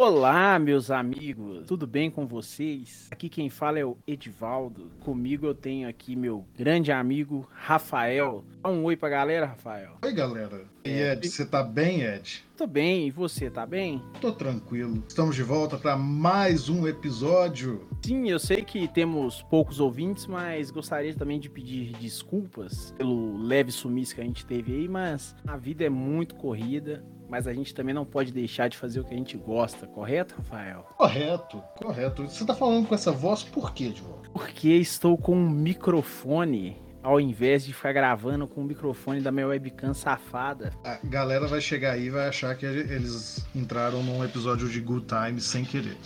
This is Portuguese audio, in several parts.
Olá, meus amigos, tudo bem com vocês? Aqui quem fala é o Edivaldo. Comigo eu tenho aqui meu grande amigo Rafael. Dá um oi pra galera, Rafael. Oi, galera. E Ed, você tá bem, Ed? Tô bem, e você, tá bem? Tô tranquilo. Estamos de volta para mais um episódio. Sim, eu sei que temos poucos ouvintes, mas gostaria também de pedir desculpas pelo leve sumiço que a gente teve aí, mas a vida é muito corrida mas a gente também não pode deixar de fazer o que a gente gosta, correto, Rafael? Correto, correto. Você tá falando com essa voz por quê, João? Porque estou com um microfone ao invés de ficar gravando com o microfone da minha webcam safada. A galera vai chegar aí e vai achar que eles entraram num episódio de Good Times sem querer.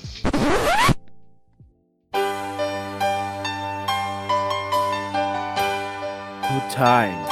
Good Times.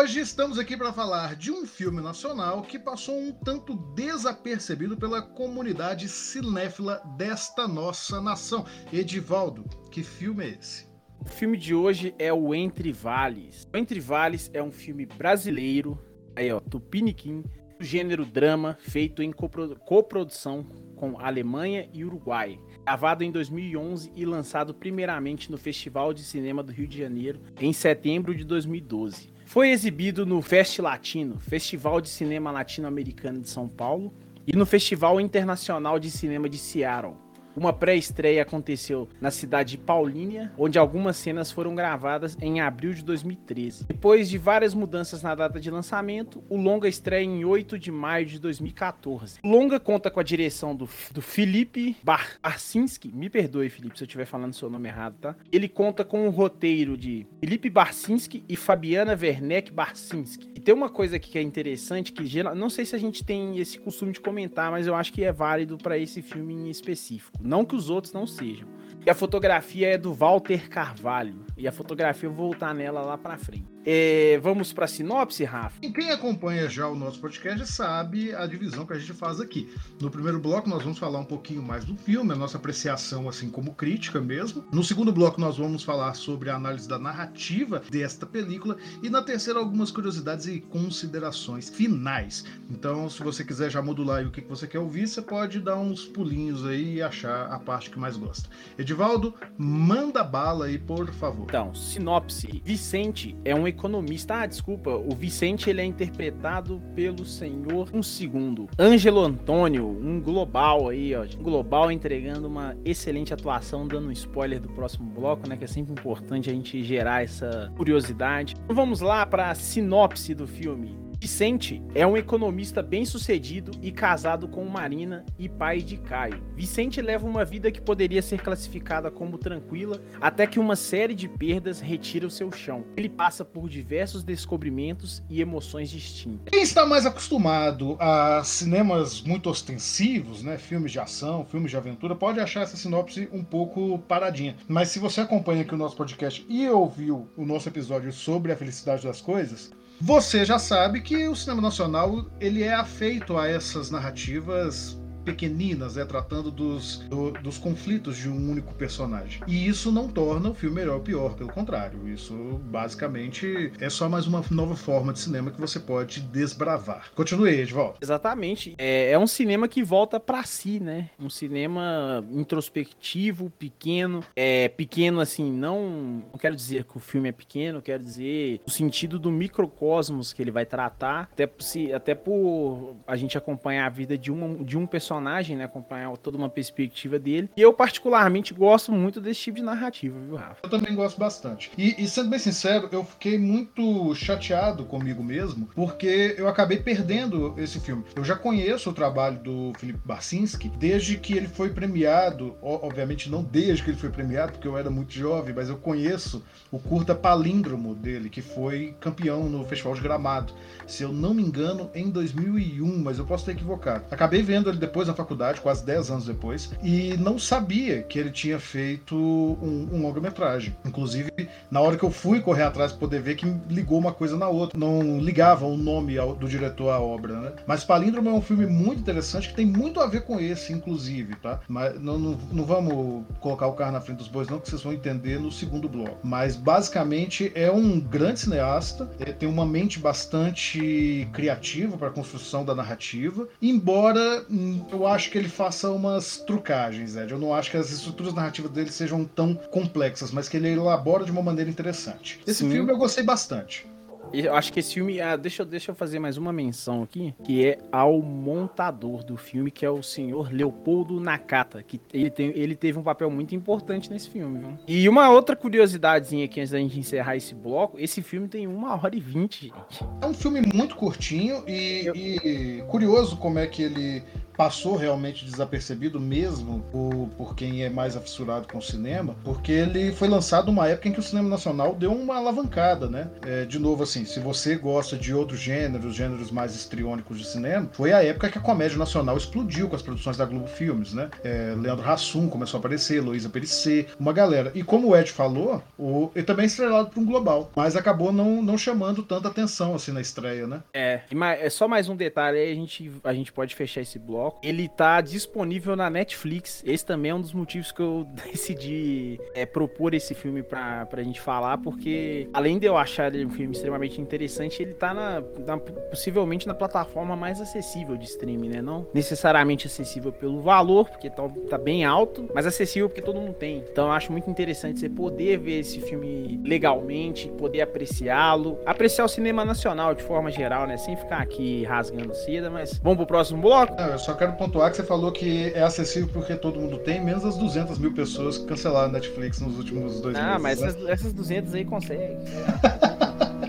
Hoje estamos aqui para falar de um filme nacional que passou um tanto desapercebido pela comunidade cinéfila desta nossa nação. Edivaldo, que filme é esse? O filme de hoje é o Entre Vales. O Entre Vales é um filme brasileiro, aí ó, Tupiniquim, do gênero drama, feito em coprodução com Alemanha e Uruguai. Gravado em 2011 e lançado primeiramente no Festival de Cinema do Rio de Janeiro em setembro de 2012. Foi exibido no Fest Latino, Festival de Cinema Latino-Americano de São Paulo, e no Festival Internacional de Cinema de Seattle. Uma pré-estreia aconteceu na cidade de Paulínia, onde algumas cenas foram gravadas em abril de 2013. Depois de várias mudanças na data de lançamento, o longa estreia em 8 de maio de 2014. O longa conta com a direção do, do Felipe Bar Barcinski, me perdoe, Felipe, se eu estiver falando seu nome errado, tá? Ele conta com o roteiro de Felipe Barcinski e Fabiana Werneck Barcinski. E tem uma coisa aqui que é interessante, que não sei se a gente tem esse costume de comentar, mas eu acho que é válido para esse filme em específico. Não que os outros não sejam. E a fotografia é do Walter Carvalho. E a fotografia eu vou voltar nela lá para frente. É, vamos para a sinopse, Rafa? Quem acompanha já o nosso podcast sabe a divisão que a gente faz aqui. No primeiro bloco nós vamos falar um pouquinho mais do filme, a nossa apreciação assim como crítica mesmo. No segundo bloco nós vamos falar sobre a análise da narrativa desta película e na terceira algumas curiosidades e considerações finais. Então, se você quiser já modular o que você quer ouvir, você pode dar uns pulinhos aí e achar a parte que mais gosta. Edivaldo, manda bala aí, por favor. Então, sinopse. Vicente é um economista. Ah, desculpa. O Vicente ele é interpretado pelo senhor um segundo. Ângelo Antônio, um global aí, ó. Um global entregando uma excelente atuação, dando um spoiler do próximo bloco, né? Que é sempre importante a gente gerar essa curiosidade. Então vamos lá para a sinopse do filme. Vicente é um economista bem-sucedido e casado com Marina e pai de Caio. Vicente leva uma vida que poderia ser classificada como tranquila, até que uma série de perdas retira o seu chão. Ele passa por diversos descobrimentos e emoções distintas. Quem está mais acostumado a cinemas muito ostensivos, né, filmes de ação, filmes de aventura, pode achar essa sinopse um pouco paradinha. Mas se você acompanha aqui o nosso podcast e ouviu o nosso episódio sobre a felicidade das coisas, você já sabe que o cinema nacional ele é afeito a essas narrativas pequeninas, né, tratando dos, do, dos conflitos de um único personagem. E isso não torna o filme melhor ou pior, pelo contrário. Isso basicamente é só mais uma nova forma de cinema que você pode desbravar. Continue, Edvaldo. Exatamente. É, é um cinema que volta para si, né? Um cinema introspectivo, pequeno. É pequeno assim, não, não quero dizer que o filme é pequeno, quero dizer o sentido do microcosmos que ele vai tratar, até por, até por a gente acompanhar a vida de, uma, de um personagem personagem, né? Acompanhar toda uma perspectiva dele. E eu, particularmente, gosto muito desse tipo de narrativa, viu, Rafa? Eu também gosto bastante. E, e sendo bem sincero, eu fiquei muito chateado comigo mesmo, porque eu acabei perdendo esse filme. Eu já conheço o trabalho do Felipe Barcinski desde que ele foi premiado, obviamente não desde que ele foi premiado, porque eu era muito jovem, mas eu conheço o curta palíndromo dele, que foi campeão no Festival de Gramado. Se eu não me engano, em 2001, mas eu posso ter equivocado. Acabei vendo ele depois depois na faculdade, quase 10 anos depois, e não sabia que ele tinha feito um, um longa-metragem. Inclusive, na hora que eu fui correr atrás para poder ver que ligou uma coisa na outra, não ligava o nome ao, do diretor à obra, né? Mas Palíndromo é um filme muito interessante que tem muito a ver com esse, inclusive, tá? Mas não, não, não vamos colocar o carro na frente dos bois, não, que vocês vão entender no segundo bloco. Mas basicamente é um grande cineasta, é, tem uma mente bastante criativa para a construção da narrativa, embora hum, eu acho que ele faça umas trucagens, Ed. Eu não acho que as estruturas narrativas dele sejam tão complexas, mas que ele elabora de uma maneira interessante. Esse Sim. filme eu gostei bastante. Eu acho que esse filme. Ah, deixa, deixa eu fazer mais uma menção aqui, que é ao montador do filme, que é o senhor Leopoldo Nakata. Que ele, tem, ele teve um papel muito importante nesse filme. Viu? E uma outra curiosidadezinha aqui antes da gente encerrar esse bloco: esse filme tem uma hora e vinte, gente. É um filme muito curtinho e, eu... e curioso como é que ele passou realmente desapercebido mesmo por, por quem é mais afissurado com o cinema, porque ele foi lançado numa época em que o cinema nacional deu uma alavancada, né? É, de novo, assim, se você gosta de outros gêneros, gêneros mais estriônicos de cinema, foi a época que a comédia nacional explodiu com as produções da Globo Filmes, né? É, Leandro Hassum começou a aparecer, Luísa Perissé, uma galera. E como o Ed falou, o, ele também é estrelado por um global, mas acabou não, não chamando tanta atenção assim na estreia, né? É, é só mais um detalhe aí, a gente, a gente pode fechar esse bloco Ele tá disponível na Netflix. Esse também é um dos motivos que eu decidi é, propor esse filme pra, pra gente falar, porque além de eu achar ele um filme extremamente interessante, ele tá na, na, possivelmente na plataforma mais acessível de streaming, né? Não necessariamente acessível pelo valor, porque tá, tá bem alto, mas acessível porque todo mundo tem. Então eu acho muito interessante você poder ver esse filme legalmente, poder apreciá-lo, apreciar o cinema nacional de forma geral, né? Sem ficar aqui rasgando seda, mas vamos pro próximo bloco? Não, eu só quero pontuar que você falou que é acessível porque todo mundo tem, menos as 200 mil pessoas que cancelaram a Netflix nos últimos dois ah, meses. Ah, mas né? essas, essas 200 aí conseguem.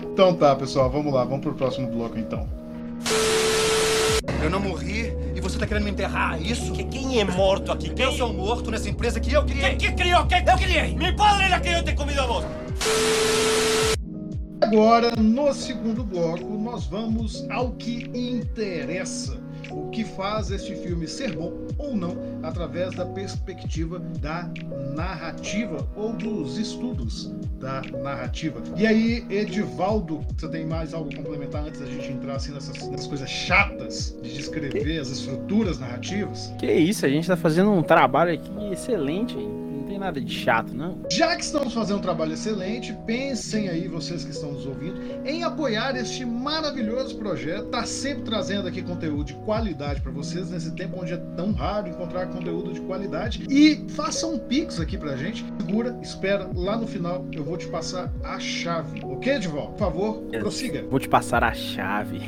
então tá, pessoal, vamos lá, vamos pro próximo bloco então. Eu não morri e você tá querendo me enterrar, é isso? Que quem é morto aqui? Quem? Eu sou morto nessa empresa que eu criei. Quem que criou? Quem eu criei? Mi padre la criou te comido a vos. Agora, no segundo bloco, nós vamos ao que interessa o que faz este filme ser bom ou não através da perspectiva da narrativa ou dos estudos da narrativa. E aí, Edivaldo, você tem mais algo a complementar antes da gente entrar assim nessas, nessas coisas chatas de descrever as estruturas narrativas? Que isso, a gente está fazendo um trabalho aqui excelente, hein? Tem nada de chato, não. Já que estamos fazendo um trabalho excelente, pensem aí, vocês que estão nos ouvindo, em apoiar este maravilhoso projeto. Tá sempre trazendo aqui conteúdo de qualidade para vocês nesse tempo onde é tão raro encontrar conteúdo de qualidade. E faça um pix aqui pra gente. Segura, espera, lá no final eu vou te passar a chave. Ok, Edval? Por favor, prossiga. Vou te passar a chave.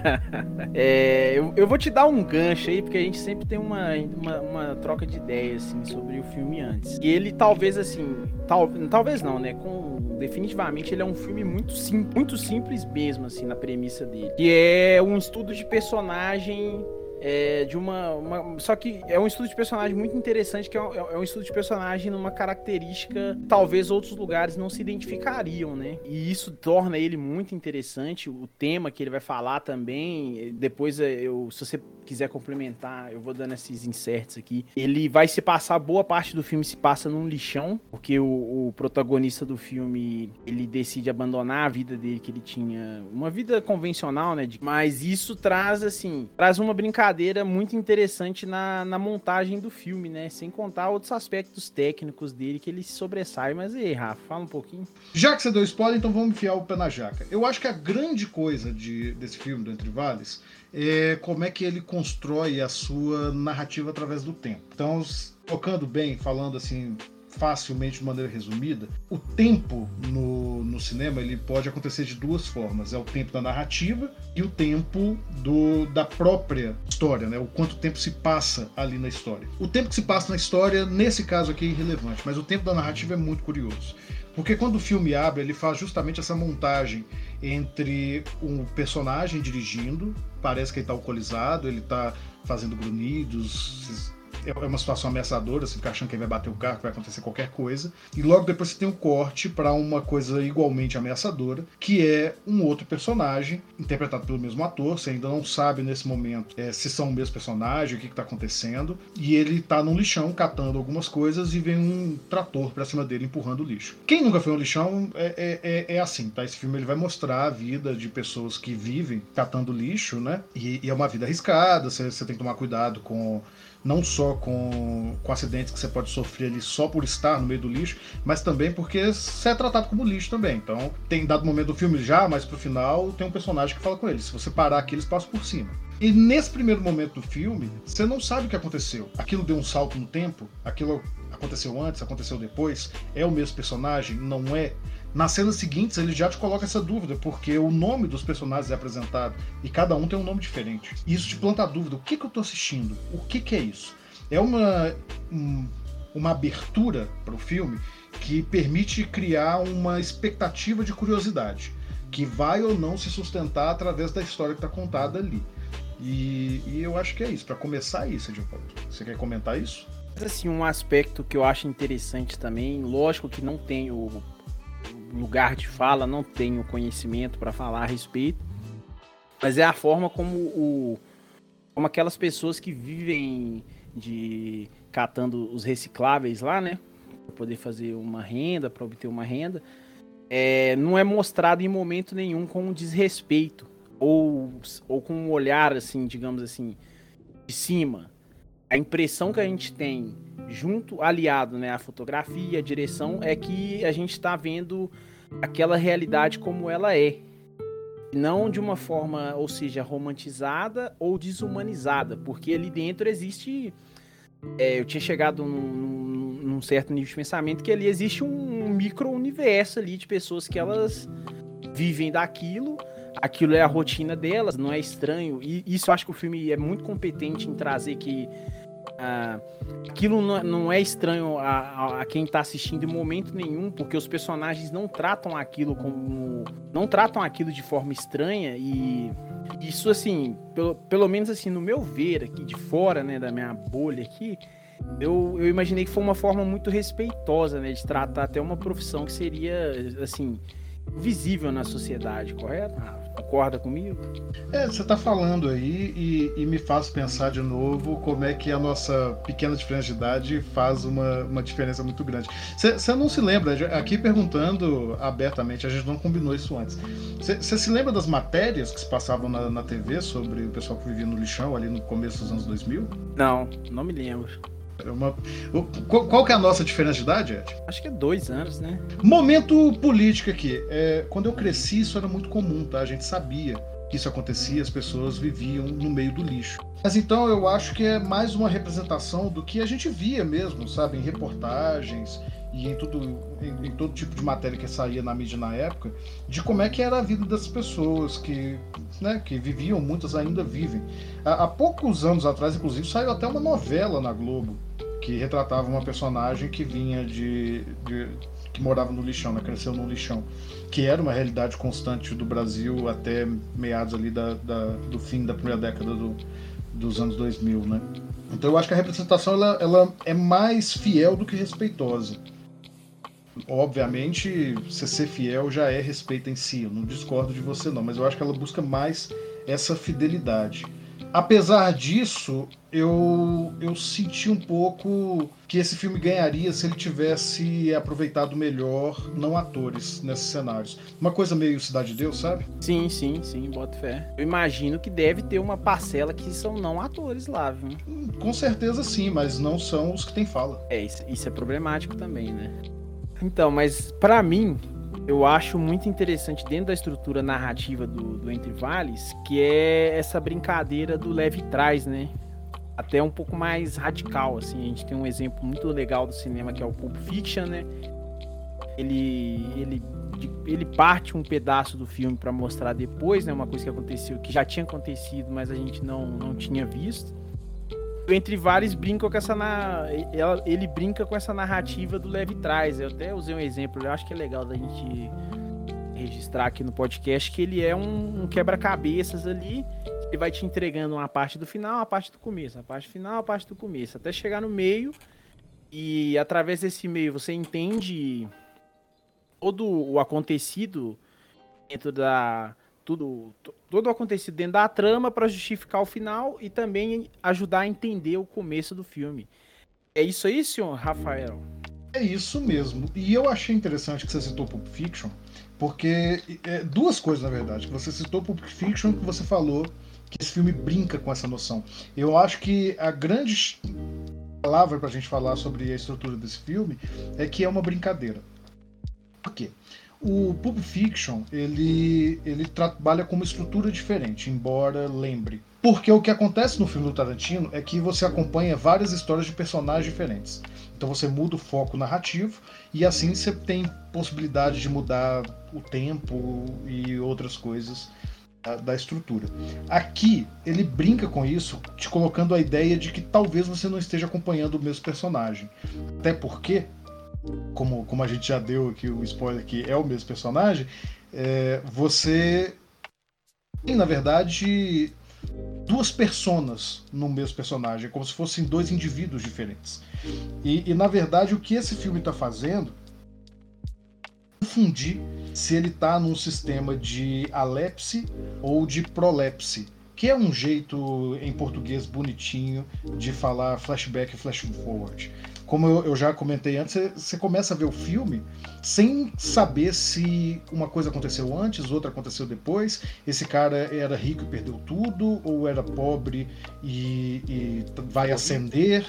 é, eu, eu, vou te dar um gancho aí, porque a gente sempre tem uma, uma, uma troca de ideias assim, sobre o filme antes. E ele talvez assim, tal, talvez não, né? Com, definitivamente ele é um filme muito, sim, muito simples mesmo, assim, na premissa dele. Que é um estudo de personagem é, de uma, uma, Só que é um estudo de personagem muito interessante, que é um, é um, estudo de personagem numa característica talvez outros lugares não se identificariam, né? E isso torna ele muito interessante. O tema que ele vai falar também. Depois, é, eu, se você quiser complementar, eu vou dando esses inserts aqui. Ele vai se passar, boa parte do filme se passa num lixão, porque o, o protagonista do filme ele decide abandonar a vida dele, que ele tinha uma vida convencional, né? Mas isso traz, assim, traz uma brincadeira brincadeira muito interessante na, na montagem do filme, né? Sem contar outros aspectos técnicos dele que ele se sobressai. Mas aí, Rafa, fala um pouquinho. Já que você deu spoiler, então vamos enfiar o pé na jaca. Eu acho que a grande coisa de, desse filme, do Entre Vales, é como é que ele constrói a sua narrativa através do tempo. Então, tocando bem, falando assim, facilmente de maneira resumida, o tempo no, no cinema ele pode acontecer de duas formas. É o tempo da narrativa e o tempo do, da própria história, né? O quanto tempo se passa ali na história. O tempo que se passa na história, nesse caso aqui, é irrelevante, mas o tempo da narrativa é muito curioso. Porque quando o filme abre, ele faz justamente essa montagem entre um personagem dirigindo, parece que ele está alcoolizado, ele está fazendo grunhidos, é uma situação ameaçadora, você fica achando que vai bater o carro, que vai acontecer qualquer coisa. E logo depois você tem um corte para uma coisa igualmente ameaçadora, que é um outro personagem, interpretado pelo mesmo ator. Você ainda não sabe nesse momento é, se são o mesmo personagem, o que, está acontecendo. E ele tá num lixão catando algumas coisas e vem um trator para cima dele empurrando o lixo. Quem nunca foi um lixão é, é, é, é, assim, tá? Esse filme ele vai mostrar a vida de pessoas que vivem catando lixo, né? E, e é uma vida arriscada, você, você tem que tomar cuidado com não só com, com acidentes que você pode sofrer ali só por estar no meio do lixo, mas também porque você é tratado como lixo também. Então, tem dado momento do filme já, mas pro final tem um personagem que fala com ele. Se você parar aqui, eles passam por cima. E nesse primeiro momento do filme, você não sabe o que aconteceu. Aquilo deu um salto no tempo, aquilo aconteceu antes, aconteceu depois, é o mesmo personagem, não é. Nas cenas seguintes, ele já te coloca essa dúvida, porque o nome dos personagens é apresentado e cada um tem um nome diferente. E isso te planta a dúvida: o que, que eu estou assistindo? O que, que é isso? É uma, um, uma abertura para o filme que permite criar uma expectativa de curiosidade, que vai ou não se sustentar através da história que está contada ali. E, e, eu acho que é isso. Para começar isso, Edilberto. Você quer comentar isso? Assim, um aspecto que eu acho interessante também, lógico que não tem o lugar de fala, não tenho conhecimento para falar a respeito, mas é a forma como o como aquelas pessoas que vivem de catando os recicláveis lá, né, para poder fazer uma renda, para obter uma renda, é, não é mostrado em momento nenhum com desrespeito ou, ou com um olhar assim, digamos assim, de cima. A impressão que a gente tem junto, aliado né, à fotografia, à direção, é que a gente está vendo aquela realidade como ela é. Não de uma forma, ou seja, romantizada ou desumanizada, porque ali dentro existe. É, eu tinha chegado num, num, certo nível de pensamento que ali existe um micro-universo ali de pessoas que elas vivem daquilo, aquilo é a rotina delas, não é estranho. E isso eu acho que o filme é muito competente em trazer que ah, aquilo não, não, é estranho a, a, quem está assistindo em momento nenhum, porque os personagens não tratam aquilo como. não tratam aquilo de forma estranha e. Isso, assim, pelo, pelo menos assim, no meu ver aqui de fora, né, da minha bolha aqui, eu, eu imaginei que foi uma forma muito respeitosa, né, de tratar até uma profissão que seria, assim, visível na sociedade, correto? Concorda comigo? É, você está falando aí e, e, me faz pensar de novo como é que a nossa pequena diferença de idade faz uma, uma diferença muito grande. Você não se lembra, aqui perguntando abertamente, a gente não combinou isso antes. Você se lembra das matérias que se passavam na, na TV sobre o pessoal que vivia no lixão ali no começo dos anos 2000? Não, não me lembro. É uma... Qual que é a nossa diferença de idade, Ed? Acho que é dois anos, né? Momento político aqui. É, quando eu cresci, isso era muito comum, tá? A gente sabia que isso acontecia, as pessoas viviam no meio do lixo. Mas então eu acho que é mais uma representação do que a gente via mesmo, sabe? Em reportagens e em, tudo, em, em, todo tipo de matéria que saía na mídia na época, de como é que era a vida das pessoas que, né, que viviam, muitas ainda vivem. Há, há poucos anos atrás, inclusive, saiu até uma novela na Globo que retratava uma personagem que vinha de, de que morava no lixão, né, cresceu no lixão, que era uma realidade constante do Brasil até meados ali da, da do fim da primeira década do, dos anos 2000, né? Então eu acho que a representação ela, ela é mais fiel do que respeitosa. Obviamente, você ser fiel já é respeito em si, eu não discordo de você não, mas eu acho que ela busca mais essa fidelidade. Apesar disso, eu, eu senti um pouco que esse filme ganharia se ele tivesse aproveitado melhor não atores nesses cenários. Uma coisa meio Cidade de Deus, sabe? Sim, sim, sim, bota fé. Eu imagino que deve ter uma parcela que são não atores lá, viu? Com certeza sim, mas não são os que tem fala. É, isso, isso é problemático também, né? Então, mas para mim, eu acho muito interessante dentro da estrutura narrativa do, do Entre Vales, que é essa brincadeira do leve trás, né? Até um pouco mais radical, assim. A gente tem um exemplo muito legal do cinema que é o Pulp Fiction, né? Ele, ele, ele parte um pedaço do filme para mostrar depois, né? Uma coisa que aconteceu, que já tinha acontecido, mas a gente não, não tinha visto entre vários brincam com essa na... ele brinca com essa narrativa do leve trás. Eu até usei um exemplo, eu acho que é legal da gente registrar aqui no podcast que ele é um, um quebra-cabeças ali ele vai te entregando uma parte do final, uma parte do começo, a parte final, a parte do começo, até chegar no meio. E através desse meio você entende todo o acontecido dentro da tudo todo o acontecido dentro da trama para justificar o final e também ajudar a entender o começo do filme. É isso aí, senhor Rafael? É isso mesmo. E eu achei interessante que você citou Pulp Fiction, porque é, duas coisas, na verdade. Você citou Pulp Fiction que você falou que esse filme brinca com essa noção. Eu acho que a grande palavra para a gente falar sobre a estrutura desse filme é que é uma brincadeira. Por quê? O Pulp Fiction ele, ele trabalha com uma estrutura diferente, embora lembre. Porque o que acontece no filme do Tarantino é que você acompanha várias histórias de personagens diferentes. Então você muda o foco narrativo e assim você tem possibilidade de mudar o tempo e outras coisas da, da estrutura. Aqui ele brinca com isso, te colocando a ideia de que talvez você não esteja acompanhando o mesmo personagem. Até porque como, como a gente já deu aqui o spoiler que é o mesmo personagem, é, você tem, na verdade, duas personas no mesmo personagem, como se fossem dois indivíduos diferentes. E, e na verdade, o que esse filme está fazendo é confundir se ele está num sistema de alepse ou de prolepse, que é um jeito em português bonitinho de falar flashback e flash forward como eu, eu, já comentei antes, você, você começa a ver o filme sem saber se uma coisa aconteceu antes, outra aconteceu depois. Esse cara era rico e perdeu tudo, ou era pobre e, e vai ascender.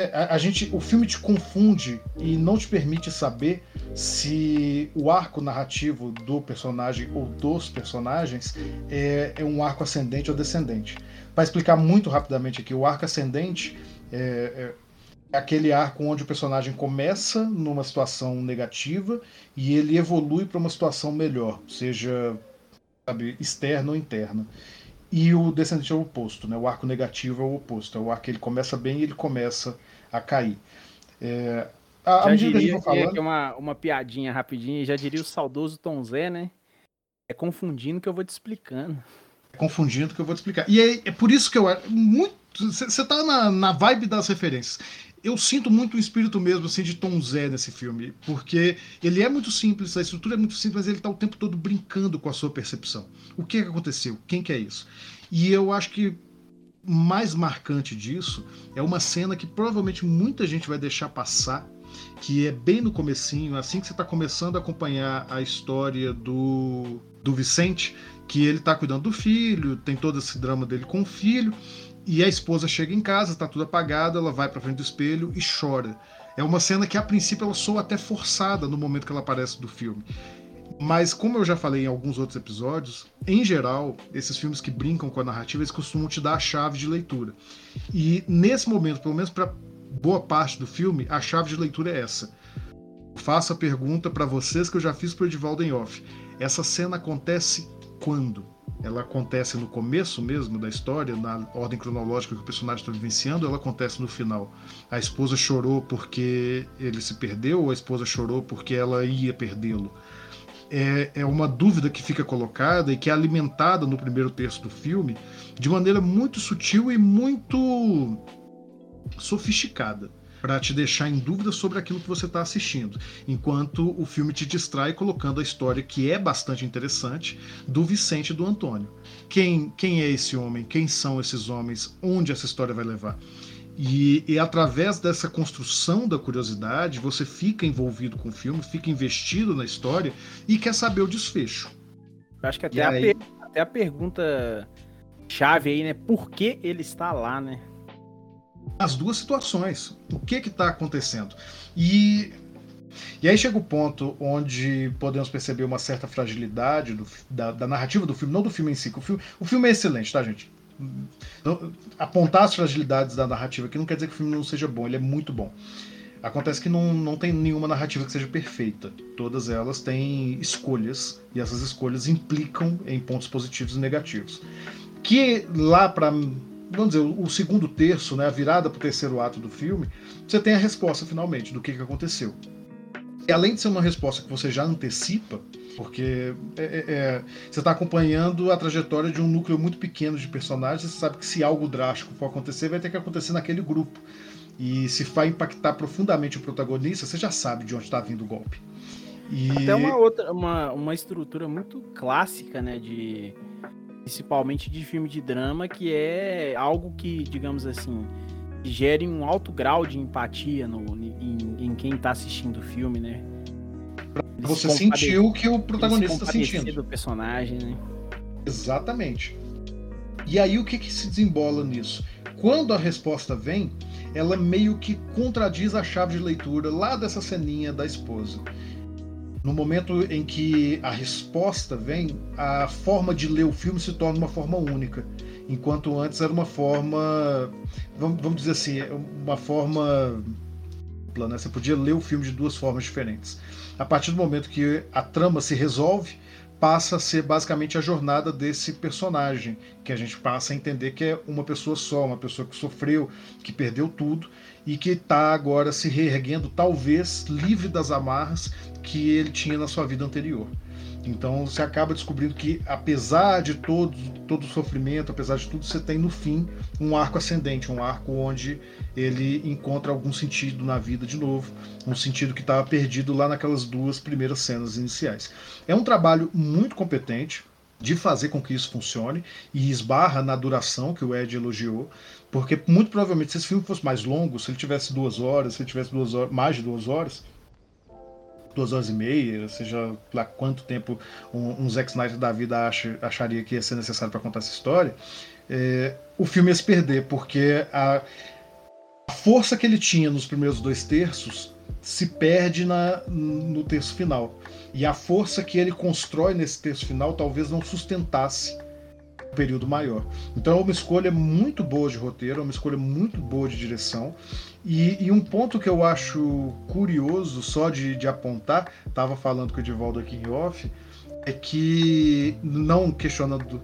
É, a, a, gente, o filme te confunde e não te permite saber se o arco narrativo do personagem ou dos personagens é, é um arco ascendente ou descendente. Para explicar muito rapidamente aqui, o arco ascendente é é aquele arco onde o personagem começa numa situação negativa e ele evolui para uma situação melhor, seja sabe, externa ou interna. E o descendente é o oposto, né? O arco negativo é o oposto. É o arco que ele começa bem e ele começa a cair. É, a, já diria que falando... uma, uma piadinha rapidinha, já diria o saudoso Tom Zé, né? É confundindo que eu vou te explicando. É confundindo que eu vou te explicar. E é, é por isso que eu muito. Você tá na, na vibe das referências eu sinto muito o espírito mesmo assim de Tom Zé nesse filme, porque ele é muito simples, a estrutura é muito simples, mas ele está o tempo todo brincando com a sua percepção. O que, é que aconteceu? Quem que é isso? E eu acho que mais marcante disso é uma cena que provavelmente muita gente vai deixar passar, que é bem no comecinho, assim que você está começando a acompanhar a história do, do Vicente, que ele está cuidando do filho, tem todo esse drama dele com o filho, e a esposa chega em casa, tá tudo apagado, ela vai para frente do espelho e chora. É uma cena que a princípio ela soa até forçada no momento que ela aparece do filme. Mas como eu já falei em alguns outros episódios, em geral, esses filmes que brincam com a narrativa, eles costumam te dar a chave de leitura. E nesse momento, pelo menos para boa parte do filme, a chave de leitura é essa. Faço a pergunta para vocês que eu já fiz pro Edivaldo em off. Essa cena acontece quando? Ela acontece no começo mesmo da história, na ordem cronológica que o personagem está vivenciando, ela acontece no final. A esposa chorou porque ele se perdeu, ou a esposa chorou porque ela ia perdê-lo. É, é uma dúvida que fica colocada e que é alimentada no primeiro terço do filme de maneira muito sutil e muito sofisticada para te deixar em dúvida sobre aquilo que você está assistindo, enquanto o filme te distrai colocando a história que é bastante interessante do Vicente e do Antônio. Quem, quem é esse homem? Quem são esses homens? Onde essa história vai levar? E, e, através dessa construção da curiosidade, você fica envolvido com o filme, fica investido na história e quer saber o desfecho. Eu acho que até, a, aí... até a pergunta chave aí, né? Por que ele está lá, né? As duas situações. O que está acontecendo? E, e aí chega o ponto onde podemos perceber uma certa fragilidade do, da, da, narrativa do filme, não do filme em si. O filme, o filme é excelente, tá, gente? apontar as fragilidades da narrativa aqui não quer dizer que o filme não seja bom, ele é muito bom. Acontece que não, não tem nenhuma narrativa que seja perfeita. Todas elas têm escolhas, e essas escolhas implicam em pontos positivos e negativos. Que lá para vamos dizer, o segundo terço, né, a virada para o terceiro ato do filme, você tem a resposta finalmente do que, que aconteceu. E além de ser uma resposta que você já antecipa, porque é, é, é você está acompanhando a trajetória de um núcleo muito pequeno de personagens, você sabe que se algo drástico for acontecer, vai ter que acontecer naquele grupo. E se vai impactar profundamente o protagonista, você já sabe de onde está vindo o golpe. E... Até uma outra, uma, uma estrutura muito clássica, né, de principalmente de filme de drama, que é algo que, digamos assim, gere um alto grau de empatia no, em, em quem está assistindo o filme, né? Você sentiu que o protagonista está sentindo. do personagem, né? Exatamente. E aí o que, que se desembola nisso? Quando a resposta vem, ela meio que contradiz a chave de leitura lá dessa ceninha da esposa. No momento em que a resposta vem, a forma de ler o filme se torna uma forma única. Enquanto antes era uma forma, vamos dizer assim, uma forma né? Você podia ler o filme de duas formas diferentes. A partir do momento que a trama se resolve, passa a ser basicamente a jornada desse personagem, que a gente passa a entender que é uma pessoa só, uma pessoa que sofreu, que perdeu tudo e que está agora se reerguendo, talvez livre das amarras que ele tinha na sua vida anterior. Então você acaba descobrindo que, apesar de todo, todo o sofrimento, apesar de tudo, você tem no fim um arco ascendente, um arco onde ele encontra algum sentido na vida de novo, um sentido que estava perdido lá naquelas duas primeiras cenas iniciais. É um trabalho muito competente de fazer com que isso funcione e esbarra na duração que o Ed elogiou, porque muito provavelmente se esse filme fosse mais longo, se ele tivesse duas horas, se ele tivesse duas horas, mais de duas horas, duas horas e meia, seja lá quanto tempo um, um Zack Snyder da vida acha, acharia que ia ser necessário para contar essa história, é, o filme ia se perder, porque a, a, força que ele tinha nos primeiros dois terços se perde na, no terço final. E a força que ele constrói nesse terço final talvez não sustentasse período maior. Então é uma escolha muito boa de roteiro, é uma escolha muito boa de direção. E, e, um ponto que eu acho curioso, só de, de apontar, estava falando com o Edivaldo aqui em off, é que, não questionando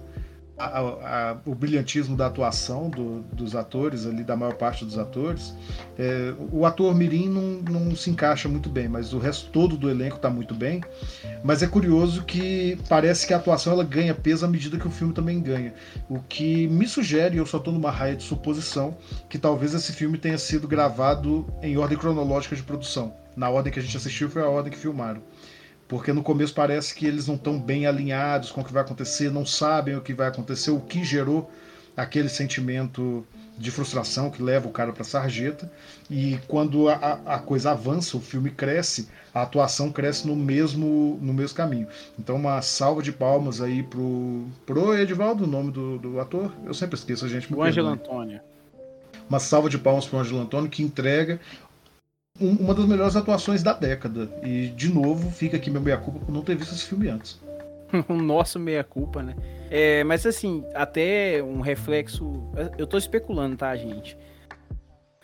a, a, o brilhantismo da atuação do, dos atores ali, da maior parte dos atores, é, o ator Mirim não, não se encaixa muito bem, mas o resto todo do elenco está muito bem. Mas é curioso que parece que a atuação ela ganha peso à medida que o filme também ganha. O que me sugere, eu só estou numa raia de suposição, que talvez esse filme tenha sido gravado em ordem cronológica de produção. Na ordem que a gente assistiu foi a ordem que filmaram porque no começo parece que eles não estão bem alinhados com o que vai acontecer, não sabem o que vai acontecer, o que gerou aquele sentimento de frustração que leva o cara para a sarjeta. E quando a, a, coisa avança, o filme cresce, a atuação cresce no mesmo, no mesmo caminho. Então, uma salva de palmas aí pro, pro Edivaldo, o nome do, do ator. Eu sempre esqueço, a gente. O Ângelo Antônio. Uma salva de palmas pro Ângelo Antônio, que entrega um, uma das melhores atuações da década. E, de novo, fica aqui meu meia-culpa por não ter visto esse filme antes. o nosso meia-culpa, né? É, mas assim, até um reflexo. Eu tô especulando, tá, gente?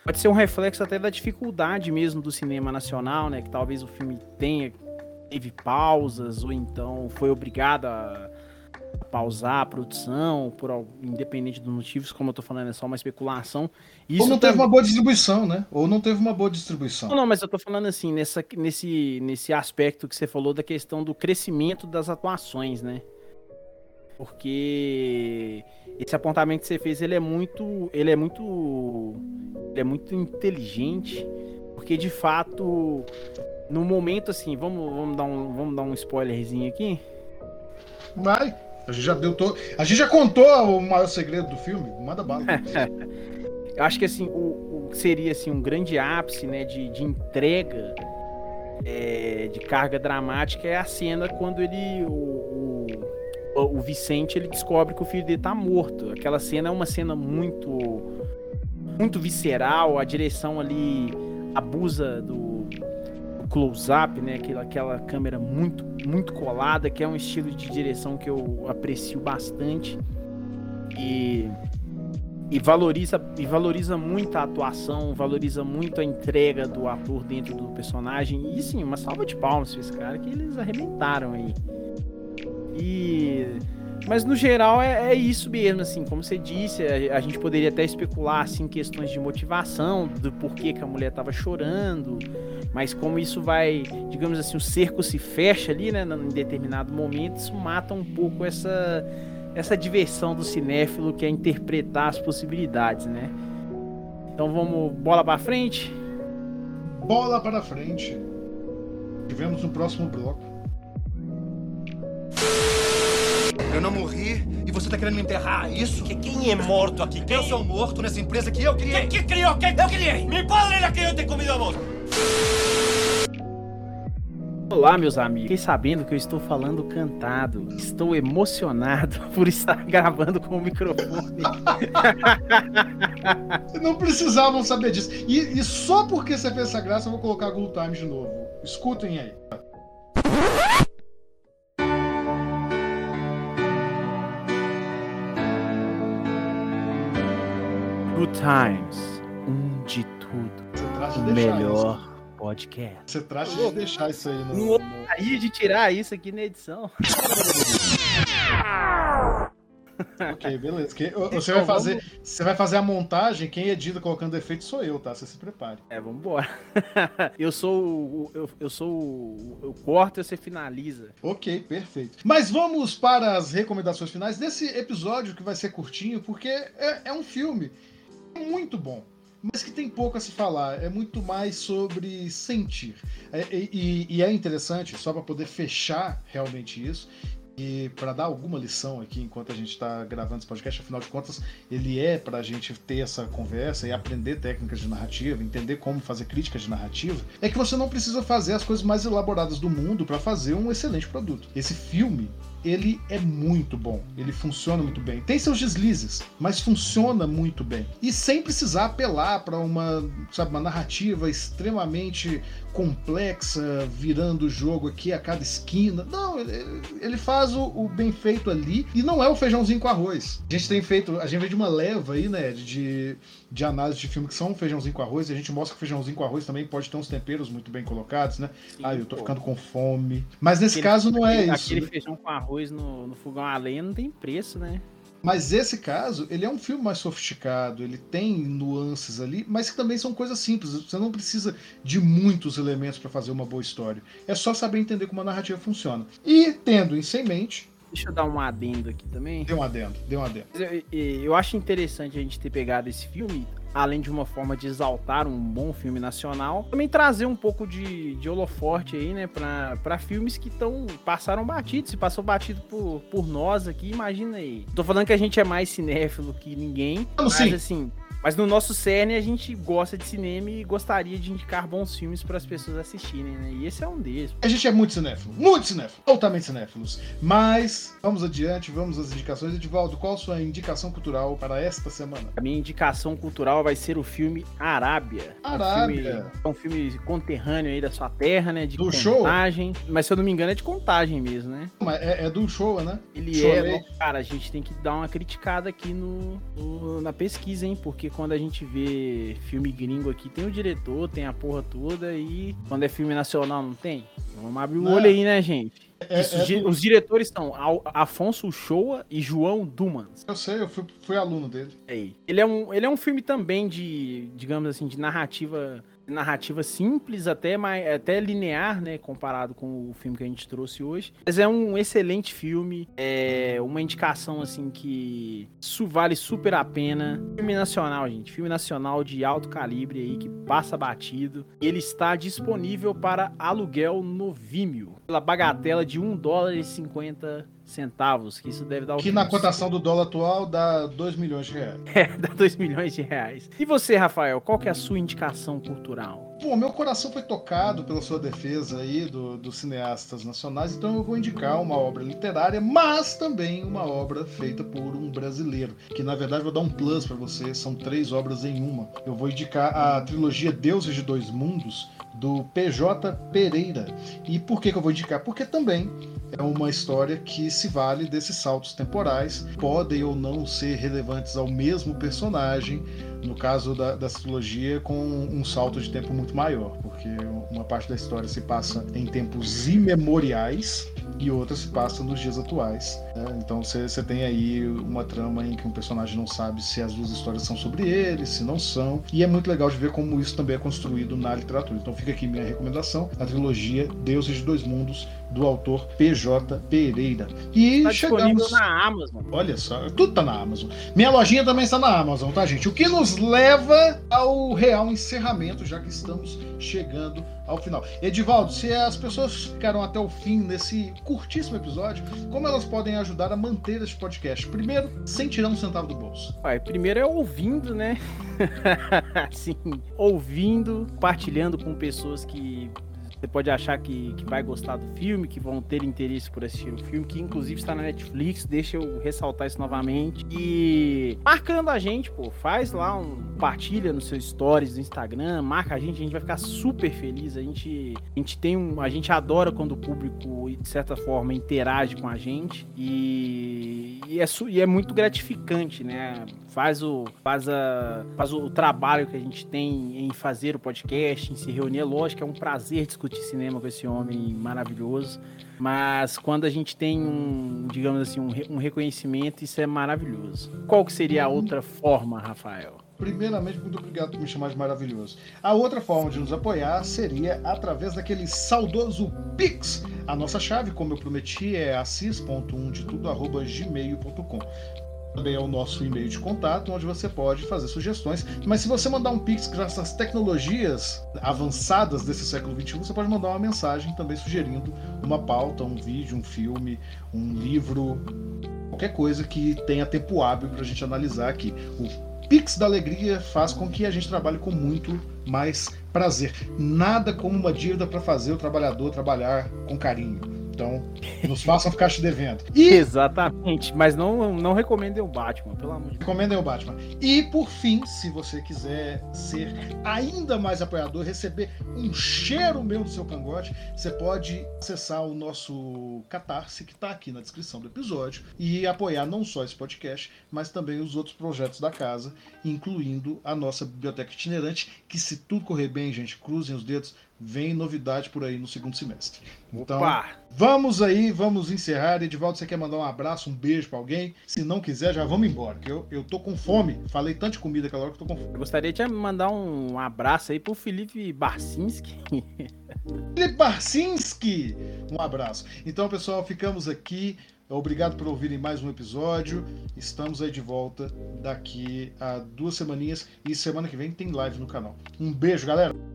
Pode ser um reflexo até da dificuldade mesmo do cinema nacional, né? Que talvez o filme tenha, teve pausas, ou então foi obrigado a pausar a produção, por independente dos motivos, como eu tô falando, é só uma especulação. Isso Ou não teve uma boa distribuição, né? Ou não teve uma boa distribuição. Não, não, mas eu tô falando assim, nessa, nesse, nesse aspecto que você falou da questão do crescimento das atuações, né? Porque esse apontamento que você fez, ele é muito, ele é muito, ele é muito inteligente, porque de fato, no momento assim, vamos, vamos dar um, vamos dar um spoilerzinho aqui. Vai. A gente já deu todo. A gente já contou o maior segredo do filme. Manda bala. Eu acho que assim, o, o, seria assim, um grande ápice né, de, de entrega é, de carga dramática é a cena quando ele. O, o, o, Vicente ele descobre que o filho dele tá morto. Aquela cena é uma cena muito. muito visceral, a direção ali abusa do close-up, né? Aquela, aquela câmera muito, muito colada, que é um estilo de direção que eu aprecio bastante. E, e valoriza e valoriza muito a atuação, valoriza muito a entrega do ator dentro do personagem. E sim, uma salva de palmas pra esse cara que eles arrebentaram aí. E mas no geral é, é, isso mesmo, assim, como você disse, a, a, gente poderia até especular assim questões de motivação, do porquê que a mulher estava chorando, Mas como isso vai, digamos assim, o cerco se fecha ali, né, em determinado momento, isso mata um pouco essa essa diversão do cinéfilo que é interpretar as possibilidades, né? Então vamos bola para frente. Bola para frente. Tivemos no próximo bloco. E você tá querendo me enterrar, é isso? Que quem é morto aqui? Quem? Eu sou morto nessa empresa que eu criei. Quem que criou? Quem? Eu criei! Mi padre la criou ter comido a vos! Olá, meus amigos. Fiquei sabendo que eu estou falando cantado. Estou emocionado por estar gravando com o microfone. Não precisavam saber disso. E, e só porque você fez essa graça, eu vou colocar Google Time de novo. Escutem aí. Good Times, um de tudo. O melhor isso. podcast. Você trata de deixar isso aí no. Não no- gostaria de tirar isso aqui na edição. Ok, beleza. Que- o- você, Então, vai fazer, você vai fazer a montagem, quem edita colocando efeito sou eu, tá? Você se prepare. É, vambora. Eu sou o. Eu, eu sou o. Eu corto e você finaliza. Ok, perfeito. Mas vamos para as recomendações finais desse episódio que vai ser curtinho, porque é, é um filme muito bom, mas que tem pouco a se falar. É muito mais sobre sentir. É- e, e- e é interessante, só para poder fechar realmente isso. E para dar alguma lição aqui enquanto a gente está gravando esse podcast, afinal de contas, ele é para a gente ter essa conversa e aprender técnicas de narrativa, entender como fazer críticas de narrativa, é que você não precisa fazer as coisas mais elaboradas do mundo para fazer um excelente produto. Esse filme, ele é muito bom, ele funciona muito bem. Tem seus deslizes, mas funciona muito bem. E sem precisar apelar para uma, sabe, uma narrativa extremamente complexa, virando o jogo aqui a cada esquina. Não, ele, faz o, o bem feito ali e não é o feijãozinho com arroz. A gente tem feito, a gente vem de uma leva aí, né, de, de análise de filme que são feijãozinho com arroz, e a gente mostra que o feijãozinho com arroz também pode ter uns temperos muito bem colocados, né? Ah, eu tô pô. ficando com fome. Mas nesse Aquele- caso não é aquele, isso. Aquele né? feijão com arroz no, no fogão a lenha não tem preço, né? Mas esse caso, ele é um filme mais sofisticado, ele tem nuances ali, mas que também são coisas simples. Você não precisa de muitos elementos para fazer uma boa história. É só saber entender como a narrativa funciona. E tendo isso em mente, Deixa eu dar um adendo aqui também. dê um adendo, dê um adendo. Eu, eu acho interessante a gente ter pegado esse filme, além de uma forma de exaltar um bom filme nacional, também trazer um pouco de, de holoforte aí, né, pra, pra filmes que tão, passaram batido. Se passou batido por, por nós aqui, imagina aí. Tô falando que a gente é mais cinéfilo que ninguém, Vamos mas sim. assim. Mas no nosso cerne a gente gosta de cinema e gostaria de indicar bons filmes para as pessoas assistirem, né? E esse é um deles. A gente é muito cinéfilo, muito cinéfilo, altamente cinéfilos. Mas vamos adiante, vamos às indicações. Edivaldo, qual a sua indicação cultural para esta semana? A minha indicação cultural vai ser o filme Arábia. Arábia. É um filme, é um filme conterrâneo aí da sua terra, né? De Do show? contagem. Mas se eu não me engano é de contagem mesmo, né? Mas É, é do show, né? Ele Chorei. é. Cara, a gente tem que dar uma criticada aqui no, no- na pesquisa, hein? Porque quando a gente vê filme gringo aqui, tem o diretor, tem a porra toda. E quando é filme nacional, não tem? Vamos abrir o Não. olho aí, né, gente? É- Isso, é Os diretores são Al- Afonso Shoa e João Dumans. Eu sei, eu fui, fui aluno dele. Aí. Ele é um, ele é um filme também de, digamos assim, de narrativa, narrativa simples, até mais, até linear, né, comparado com o filme que a gente trouxe hoje. Mas é um excelente filme, é uma indicação assim que isso vale super a pena. Filme nacional, gente, filme nacional de alto calibre aí que passa batido. Ele está disponível para aluguel no Vimeo, pela bagatela de 1 dólar e 50 centavos, que isso deve dar o Que na cotação do dólar atual dá 2 milhões de reais. é, dá 2 milhões de reais. E você, Rafael, qual que é a sua indicação cultural? Pô, meu coração foi tocado pela sua defesa aí do- dos cineastas nacionais, então eu vou indicar uma obra literária, mas também uma obra feita por um brasileiro, que na verdade vou dar um plus pra você, são três obras em uma. Eu vou indicar a trilogia Deuses de Dois Mundos, do PJ Pereira. E por que, que eu vou indicar? Porque também é uma história que se vale desses saltos temporais, podem ou não ser relevantes ao mesmo personagem, no caso da, da trilogia, com um salto de tempo muito maior, porque uma parte da história se passa em tempos imemoriais e outra se passa nos dias atuais. Né? Então você tem aí uma trama em que um personagem não sabe se as duas histórias são sobre ele, se não são. E é muito legal de ver como isso também é construído na literatura. Então fica aqui minha recomendação: a trilogia Deuses de Dois Mundos, do autor PJ Pereira. E tá chegamos na Amazon. Olha só, tudo tá na Amazon. Minha lojinha também está na Amazon, tá, gente? O que nos leva ao real encerramento, já que estamos chegando ao final. Edivaldo, se as pessoas ficaram até o fim nesse curtíssimo episódio, como elas podem ajudar a manter este podcast? Primeiro, sem tirar um centavo do bolso. Pai, primeiro é ouvindo, né? Sim, ouvindo, partilhando com pessoas que você pode achar que, que vai gostar do filme, que vão ter interesse por assistir o filme, que inclusive está na Netflix, deixa eu ressaltar isso novamente. E marcando a gente, pô, faz lá um partilha no seu stories do Instagram, marca a gente, a gente vai ficar super feliz. A gente, a gente tem um, a gente adora quando o público de certa forma interage com a gente e, e, é, e é muito gratificante, né? Faz o faz a faz o trabalho que a gente tem em fazer o podcast, em se reunir, é lógico, é um prazer discutir de cinema com esse homem maravilhoso. Mas quando a gente tem um, digamos assim, um, um reconhecimento, isso é maravilhoso. Qual que seria a outra forma, Rafael? Primeiramente, muito obrigado por me chamar de maravilhoso. A outra forma de nos apoiar seria através daquele saudoso Pix. A nossa chave, como eu prometi, é assis.1de-tudo@gmail.com também é o nosso e-mail de contato, onde você pode fazer sugestões. Mas se você mandar um pix com essas tecnologias avançadas desse século XXI, você pode mandar uma mensagem também sugerindo uma pauta, um vídeo, um filme, um livro, qualquer coisa que tenha tempo hábil para a gente analisar aqui. O Pix da Alegria faz com que a gente trabalhe com muito mais prazer. Nada como uma dívida para fazer o trabalhador trabalhar com carinho. Então, nos façam ficar te devendo. E... Exatamente, mas não, não recomendem o Batman, pelo amor de Deus. Recomendem o Batman. E, por fim, se você quiser ser ainda mais apoiador, receber um cheiro meu do seu cangote, você pode acessar o nosso Catarse, que está aqui na descrição do episódio, e apoiar não só esse podcast, mas também os outros projetos da casa, incluindo a nossa biblioteca itinerante, que se tudo correr bem, gente, cruzem os dedos, vem novidade por aí no segundo semestre. Então, Opa. vamos aí, vamos encerrar. Edivaldo, você quer mandar um abraço, um beijo para alguém? Se não quiser, já vamos embora, que eu, eu tô com fome. Falei tanto de comida aquela hora que eu tô com fome. Eu gostaria de mandar um abraço aí pro Felipe Barcinski. Felipe Barcinski! Um abraço. Então, pessoal, ficamos aqui. Obrigado por ouvirem mais um episódio. Estamos aí de volta daqui a duas semaninhas e semana que vem tem live no canal. Um beijo, galera!